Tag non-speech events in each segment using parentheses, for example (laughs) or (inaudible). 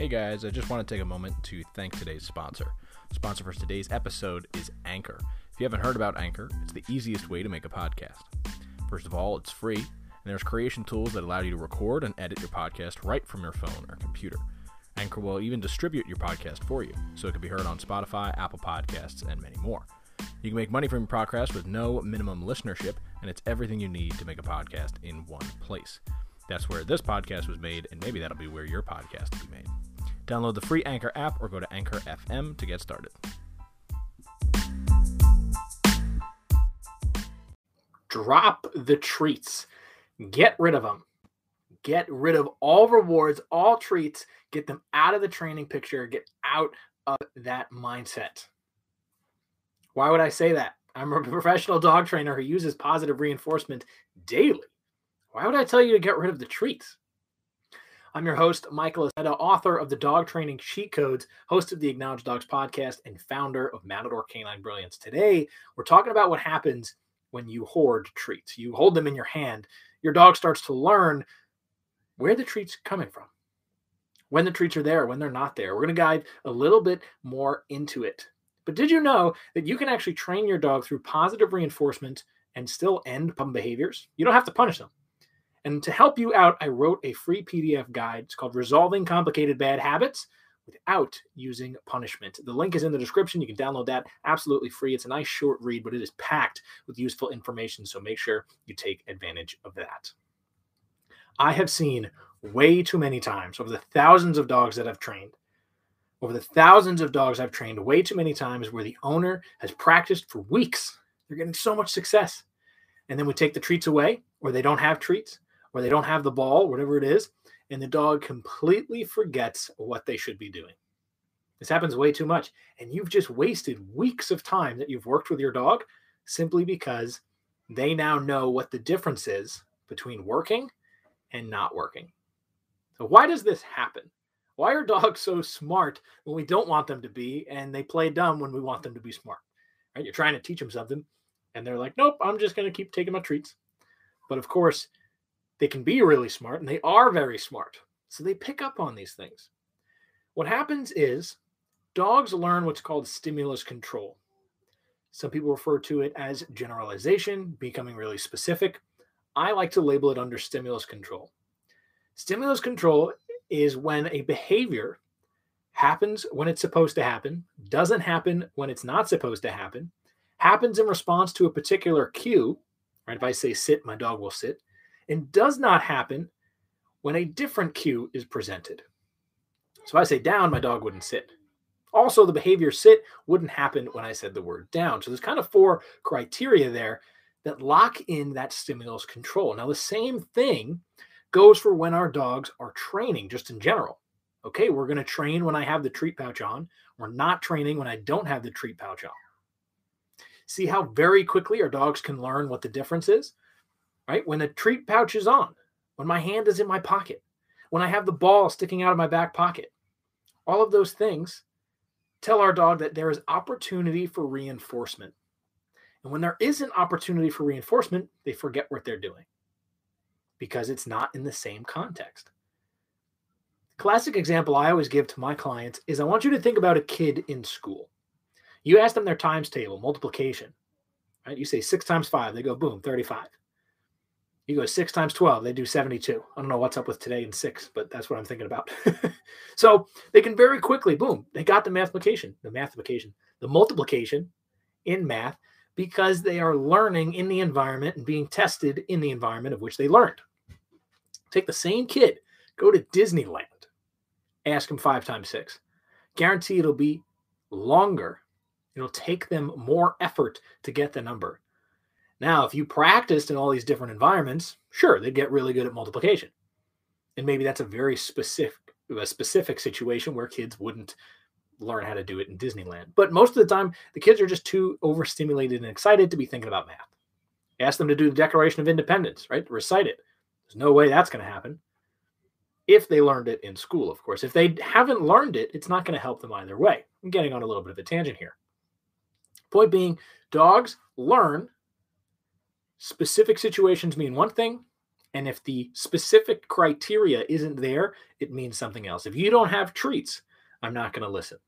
Hey guys, I just want to take a moment to thank today's sponsor. Sponsor for today's episode is Anchor. If you haven't heard about Anchor, it's the easiest way to make a podcast. First of all, it's free, and there's creation tools that allow you to record and edit your podcast right from your phone or computer. Anchor will even distribute your podcast for you, so it can be heard on Spotify, Apple Podcasts, and many more. You can make money from your podcast with no minimum listenership, and it's everything you need to make a podcast in one place. That's where this podcast was made, and maybe that'll be where your podcast will be made. Download the free Anchor app or go to Anchor FM to get started. Drop the treats. Get rid of them. Get rid of all rewards, all treats. Get them out of the training picture. Get out of that mindset. Why would I say that? I'm a professional dog trainer who uses positive reinforcement daily. Why would I tell you to get rid of the treats? I'm your host, Michael Aceta, author of the Dog Training Cheat Codes, host of the Acknowledge Dogs podcast, and founder of Matador Canine Brilliance. Today, we're talking about what happens when you hoard treats. You hold them in your hand, your dog starts to learn where the treats are coming from, when the treats are there, when they're not there. We're going to dive a little bit more into it. But did you know that you can actually train your dog through positive reinforcement and still end problem behaviors? You don't have to punish them. And to help you out, I wrote a free PDF guide. It's called Resolving Complicated Bad Habits Without Using Punishment. The link is in the description. You can download that absolutely free. It's a nice short read, but it is packed with useful information. So make sure you take advantage of that. I have seen way too many times over the thousands of dogs that I've trained, over the thousands of dogs I've trained, way too many times where the owner has practiced for weeks. They're getting so much success. And then we take the treats away, or they don't have treats or they don't have the ball, whatever it is, and the dog completely forgets what they should be doing. This happens way too much. And you've just wasted weeks of time that you've worked with your dog simply because they now know what the difference is between working and not working. So, why does this happen? Why are dogs so smart when we don't want them to be, and they play dumb when we want them to be smart? Right? You're trying to teach them something, and they're like, nope, I'm just going to keep taking my treats. But of course, they can be really smart and they are very smart. So they pick up on these things. What happens is dogs learn what's called stimulus control. Some people refer to it as generalization, becoming really specific. I like to label it under stimulus control. Stimulus control is when a behavior happens when it's supposed to happen, doesn't happen when it's not supposed to happen, happens in response to a particular cue. Right? If I say sit, my dog will sit and does not happen when a different cue is presented. So if I say down, my dog wouldn't sit. Also, the behavior sit wouldn't happen when I said the word down. So there's kind of four criteria there that lock in that stimulus control. Now, the same thing goes for when our dogs are training, just in general. Okay, we're going to train when I have the treat pouch on. We're not training when I don't have the treat pouch on. See how very quickly our dogs can learn what the difference is? Right? When the treat pouch is on, when my hand is in my pocket, when I have the ball sticking out of my back pocket, all of those things tell our dog that there is opportunity for reinforcement. And when there isn't opportunity for reinforcement, they forget what they're doing because it's not in the same context. Classic example I always give to my clients is I want you to think about a kid in school. You ask them their times table, multiplication, right? You say six times five, they go boom, 35. You go six times 12, they do 72. I don't know what's up with today and six, but that's what I'm thinking about. (laughs) so they can very quickly, boom, they got the multiplication, the multiplication, the multiplication in math because they are learning in the environment and being tested in the environment of which they learned. Take the same kid, go to Disneyland, ask them five times six. Guarantee it'll be longer. It'll take them more effort to get the number. Now, if you practiced in all these different environments, sure, they'd get really good at multiplication. And maybe that's a very specific a specific situation where kids wouldn't learn how to do it in Disneyland. But most of the time, the kids are just too overstimulated and excited to be thinking about math. Ask them to do the Declaration of Independence, right? Recite it. There's no way that's going to happen. If they learned it in school, of course. If they haven't learned it, it's not going to help them either way. I'm getting on a little bit of a tangent here. Point being, dogs learn specific situations mean one thing, And if the specific criteria isn't there, it means something else. If you don't have treats, I'm not going to listen.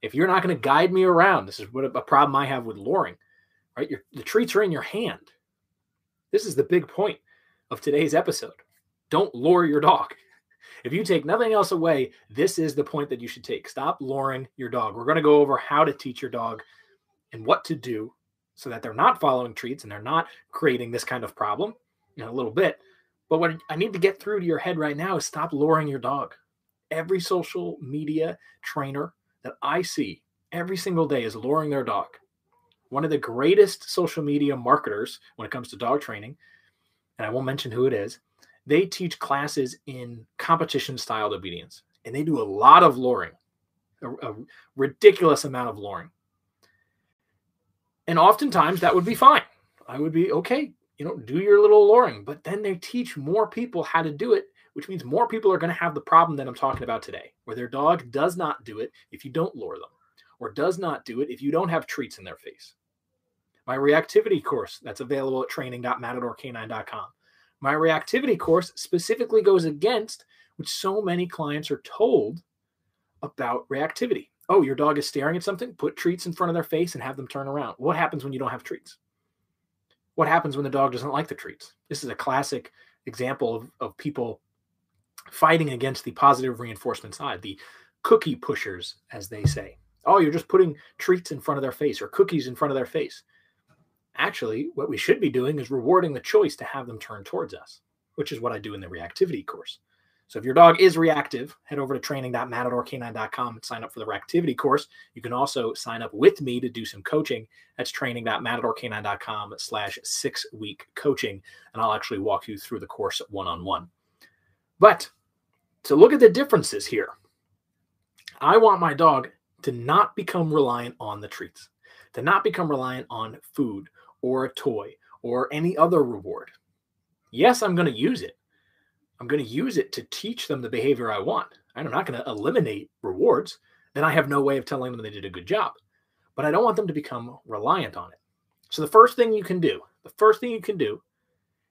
If you're not going to guide me around, this is what a problem I have with luring, right? Your, the treats are in your hand. This is the big point of today's episode. Don't lure your dog. If you take nothing else away, this is the point that you should take. Stop luring your dog. We're going to go over how to teach your dog and what to do so that they're not following treats and they're not creating this kind of problem in a little bit. But what I need to get through to your head right now is stop luring your dog. Every social media trainer that I see every single day is luring their dog. One of the greatest social media marketers when it comes to dog training, and I won't mention who it is, they teach classes in competition styled obedience, and they do a lot of luring, a, a ridiculous amount of luring. And oftentimes that would be fine. I would be okay, you know, do your little luring, but then they teach more people how to do it which means more people are going to have the problem that I'm talking about today, where their dog does not do it if you don't lure them, or does not do it if you don't have treats in their face. My reactivity course that's available at training.matadorcanine.com. My reactivity course specifically goes against which so many clients are told about reactivity. Oh, your dog is staring at something, put treats in front of their face and have them turn around. What happens when you don't have treats? What happens when the dog doesn't like the treats? This is a classic example of, of people fighting against the positive reinforcement side, the cookie pushers, as they say. Oh, you're just putting treats in front of their face or cookies in front of their face. Actually, what we should be doing is rewarding the choice to have them turn towards us, which is what I do in the reactivity course. So if your dog is reactive, head over to training.matadorcanine.com and sign up for the reactivity course. You can also sign up with me to do some coaching. That's training.matadorcanine.com slash six week coaching. And I'll actually walk you through the course one on one. But to look at the differences here. I want my dog to not become reliant on the treats, to not become reliant on food or a toy or any other reward. Yes, I'm going to use it. I'm going to use it to teach them the behavior I want. And I'm not going to eliminate rewards. Then I have no way of telling them they did a good job. But I don't want them to become reliant on it. So the first thing you can do, the first thing you can do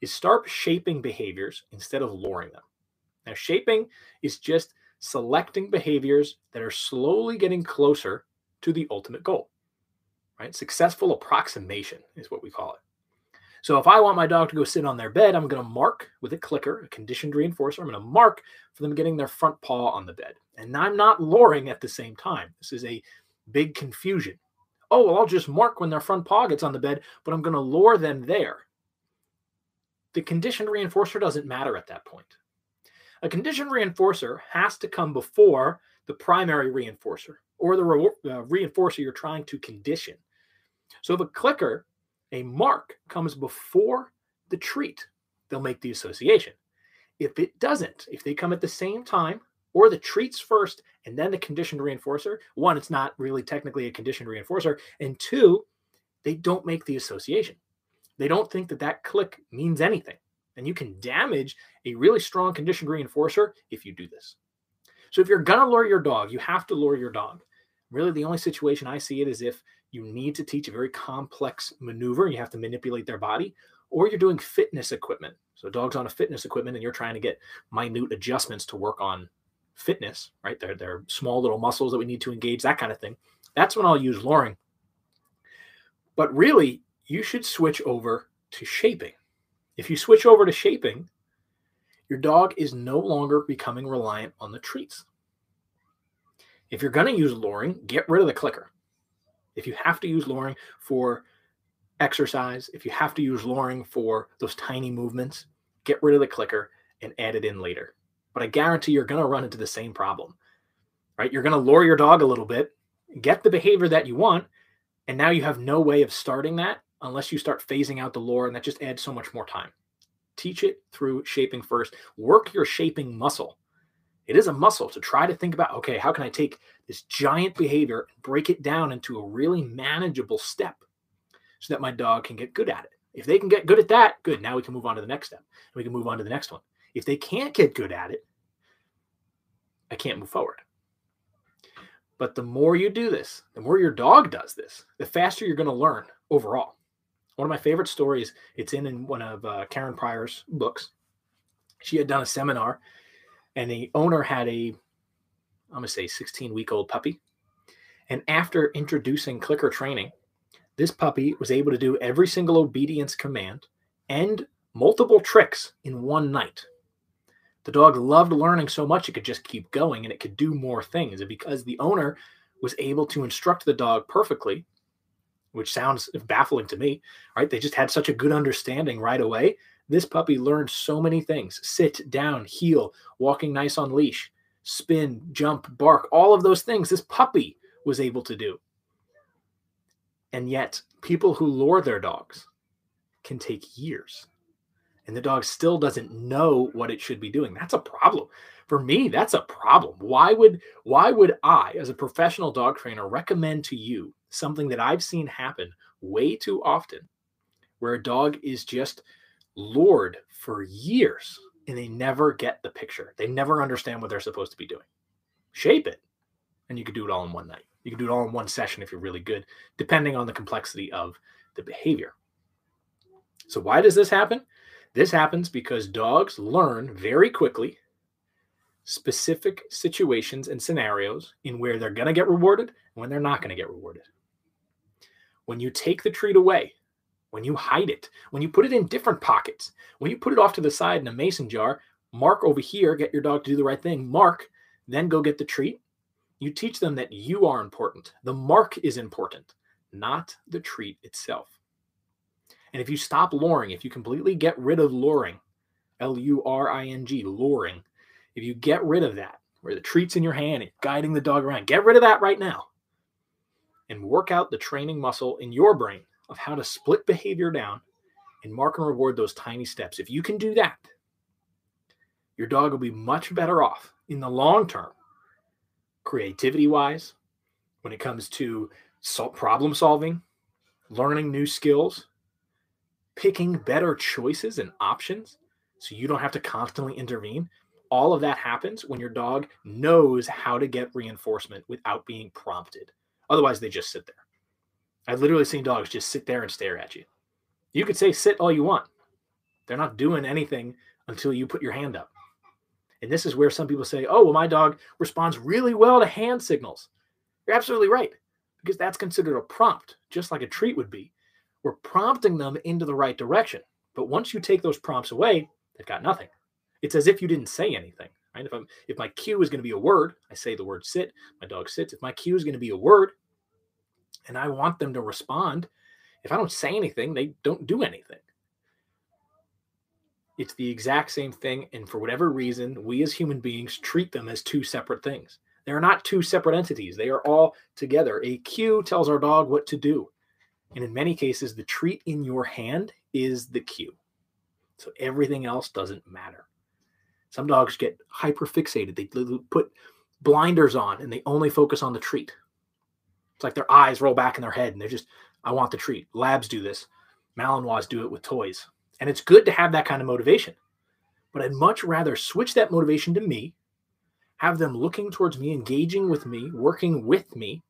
is start shaping behaviors instead of luring them. Now, shaping is just selecting behaviors that are slowly getting closer to the ultimate goal. Right? Successful approximation is what we call it. So if I want my dog to go sit on their bed, I'm going to mark with a clicker, a conditioned reinforcer. I'm going to mark for them getting their front paw on the bed. And I'm not luring at the same time. This is a big confusion. Oh, well, I'll just mark when their front paw gets on the bed, but I'm going to lure them there. The conditioned reinforcer doesn't matter at that point. A conditioned reinforcer has to come before the primary reinforcer or the re- uh, reinforcer you're trying to condition. So if a clicker, a mark comes before the treat, they'll make the association. If it doesn't, if they come at the same time or the treats first and then the conditioned reinforcer, one, it's not really technically a conditioned reinforcer, and two, they don't make the association. They don't think that that click means anything and you can damage a really strong conditioned reinforcer if you do this. So if you're gonna lure your dog, you have to lure your dog. Really, the only situation I see it is if you need to teach a very complex maneuver, you have to manipulate their body, or you're doing fitness equipment. So dogs on a fitness equipment, and you're trying to get minute adjustments to work on fitness, right? They're, they're small little muscles that we need to engage, that kind of thing. That's when I'll use luring. But really, you should switch over to shaping. If you switch over to shaping, your dog is no longer becoming reliant on the treats. If you're going to use luring, get rid of the clicker. If you have to use luring for exercise, if you have to use luring for those tiny movements, get rid of the clicker and add it in later. But I guarantee you're going to run into the same problem, right? You're going to lure your dog a little bit, get the behavior that you want, and now you have no way of starting that unless you start phasing out the lure, and that just adds so much more time. Teach it through shaping first. Work your shaping muscle. It is a muscle to try to think about okay, how can I take this giant behavior and break it down into a really manageable step so that my dog can get good at it? If they can get good at that, good. Now we can move on to the next step. We can move on to the next one. If they can't get good at it, I can't move forward. But the more you do this, the more your dog does this, the faster you're going to learn overall One of my favorite stories, it's in, in one of uh, Karen Pryor's books. She had done a seminar, and the owner had a, I'm going to say 16 week old puppy. And after introducing clicker training, this puppy was able to do every single obedience command and multiple tricks in one night. The dog loved learning so much it could just keep going and it could do more things. And because the owner was able to instruct the dog perfectly, which sounds baffling to me, right? They just had such a good understanding right away. This puppy learned so many things. Sit, down, heel, walking nice on leash, spin, jump, bark, all of those things this puppy was able to do. And yet, people who lure their dogs can take years. And the dog still doesn't know what it should be doing. That's a problem. For me that's a problem. Why would why would i as a professional dog trainer recommend to you something that i've seen happen way too often where a dog is just lured for years and they never get the picture. They never understand what they're supposed to be doing. Shape it and you could do it all in one night. You can do it all in one session if you're really good depending on the complexity of the behavior. So why does this happen? This happens because dogs learn very quickly specific situations and scenarios in where they're going to get rewarded and when they're not going to get rewarded. When you take the treat away, when you hide it, when you put it in different pockets, when you put it off to the side in a mason jar, mark over here, get your dog to do the right thing, mark, then go get the treat. You teach them that you are important. The mark is important, not the treat itself. And if you stop luring, if you completely get rid of luring, L U R I N G, luring, if you get rid of that, where the treat's in your hand and guiding the dog around, get rid of that right now and work out the training muscle in your brain of how to split behavior down and mark and reward those tiny steps. If you can do that, your dog will be much better off in the long term, creativity wise, when it comes to problem solving, learning new skills, picking better choices and options so you don't have to constantly intervene. All of that happens when your dog knows how to get reinforcement without being prompted. Otherwise, they just sit there. I've literally seen dogs just sit there and stare at you. You could say sit all you want. They're not doing anything until you put your hand up. And this is where some people say, oh, well, my dog responds really well to hand signals. You're absolutely right, because that's considered a prompt, just like a treat would be we're prompting them into the right direction. But once you take those prompts away, they've got nothing. It's as if you didn't say anything. Right? If I'm if my cue is going to be a word, I say the word sit, my dog sits. If my cue is going to be a word and I want them to respond, if I don't say anything, they don't do anything. It's the exact same thing. And for whatever reason, we as human beings treat them as two separate things. They are not two separate entities, they are all together. A cue tells our dog what to do. And in many cases, the treat in your hand is the cue. So everything else doesn't matter. Some dogs get hyper fixated. They put blinders on and they only focus on the treat. It's like their eyes roll back in their head and they're just, I want the treat. Labs do this. Malinois do it with toys. And it's good to have that kind of motivation. But I'd much rather switch that motivation to me, have them looking towards me, engaging with me, working with me,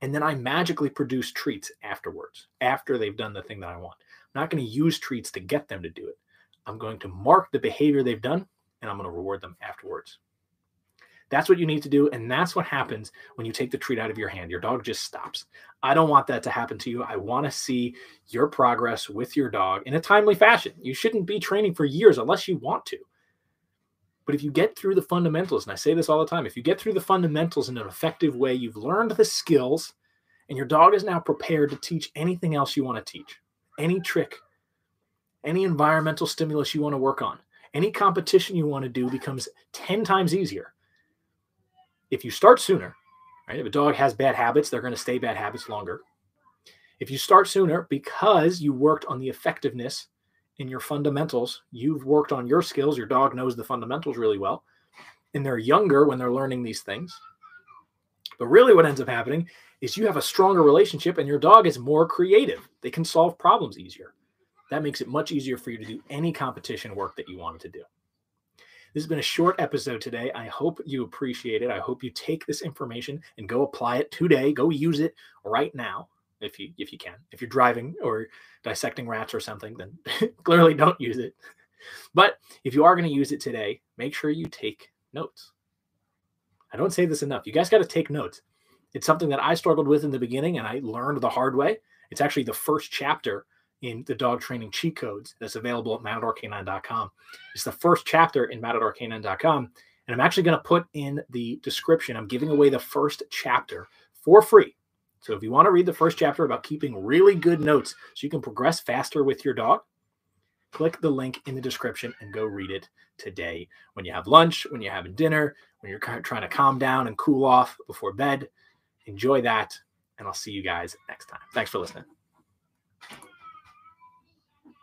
and then I magically produce treats afterwards, after they've done the thing that I want. I'm not going to use treats to get them to do it. I'm going to mark the behavior they've done and I'm going to reward them afterwards. That's what you need to do. And that's what happens when you take the treat out of your hand. Your dog just stops. I don't want that to happen to you. I want to see your progress with your dog in a timely fashion. You shouldn't be training for years unless you want to. But if you get through the fundamentals, and I say this all the time, if you get through the fundamentals in an effective way, you've learned the skills, and your dog is now prepared to teach anything else you want to teach, any trick, any environmental stimulus you want to work on, any competition you want to do becomes 10 times easier. If you start sooner, right? If a dog has bad habits, they're going to stay bad habits longer. If you start sooner because you worked on the effectiveness in your fundamentals. You've worked on your skills. Your dog knows the fundamentals really well. And they're younger when they're learning these things. But really, what ends up happening is you have a stronger relationship and your dog is more creative. They can solve problems easier. That makes it much easier for you to do any competition work that you wanted to do. This has been a short episode today. I hope you appreciate it. I hope you take this information and go apply it today. Go use it right now if you if you can. If you're driving or dissecting rats or something, then (laughs) clearly don't use it. But if you are going to use it today, make sure you take notes. I don't say this enough. You guys got to take notes. It's something that I struggled with in the beginning and I learned the hard way. It's actually the first chapter in the dog training cheat codes that's available at matadorcanine.com. It's the first chapter in matadorcanine.com. And I'm actually going to put in the description, I'm giving away the first chapter for free. So if you want to read the first chapter about keeping really good notes so you can progress faster with your dog, click the link in the description and go read it today. When you have lunch, when you're having dinner, when you're trying to calm down and cool off before bed, enjoy that. And I'll see you guys next time. Thanks for listening.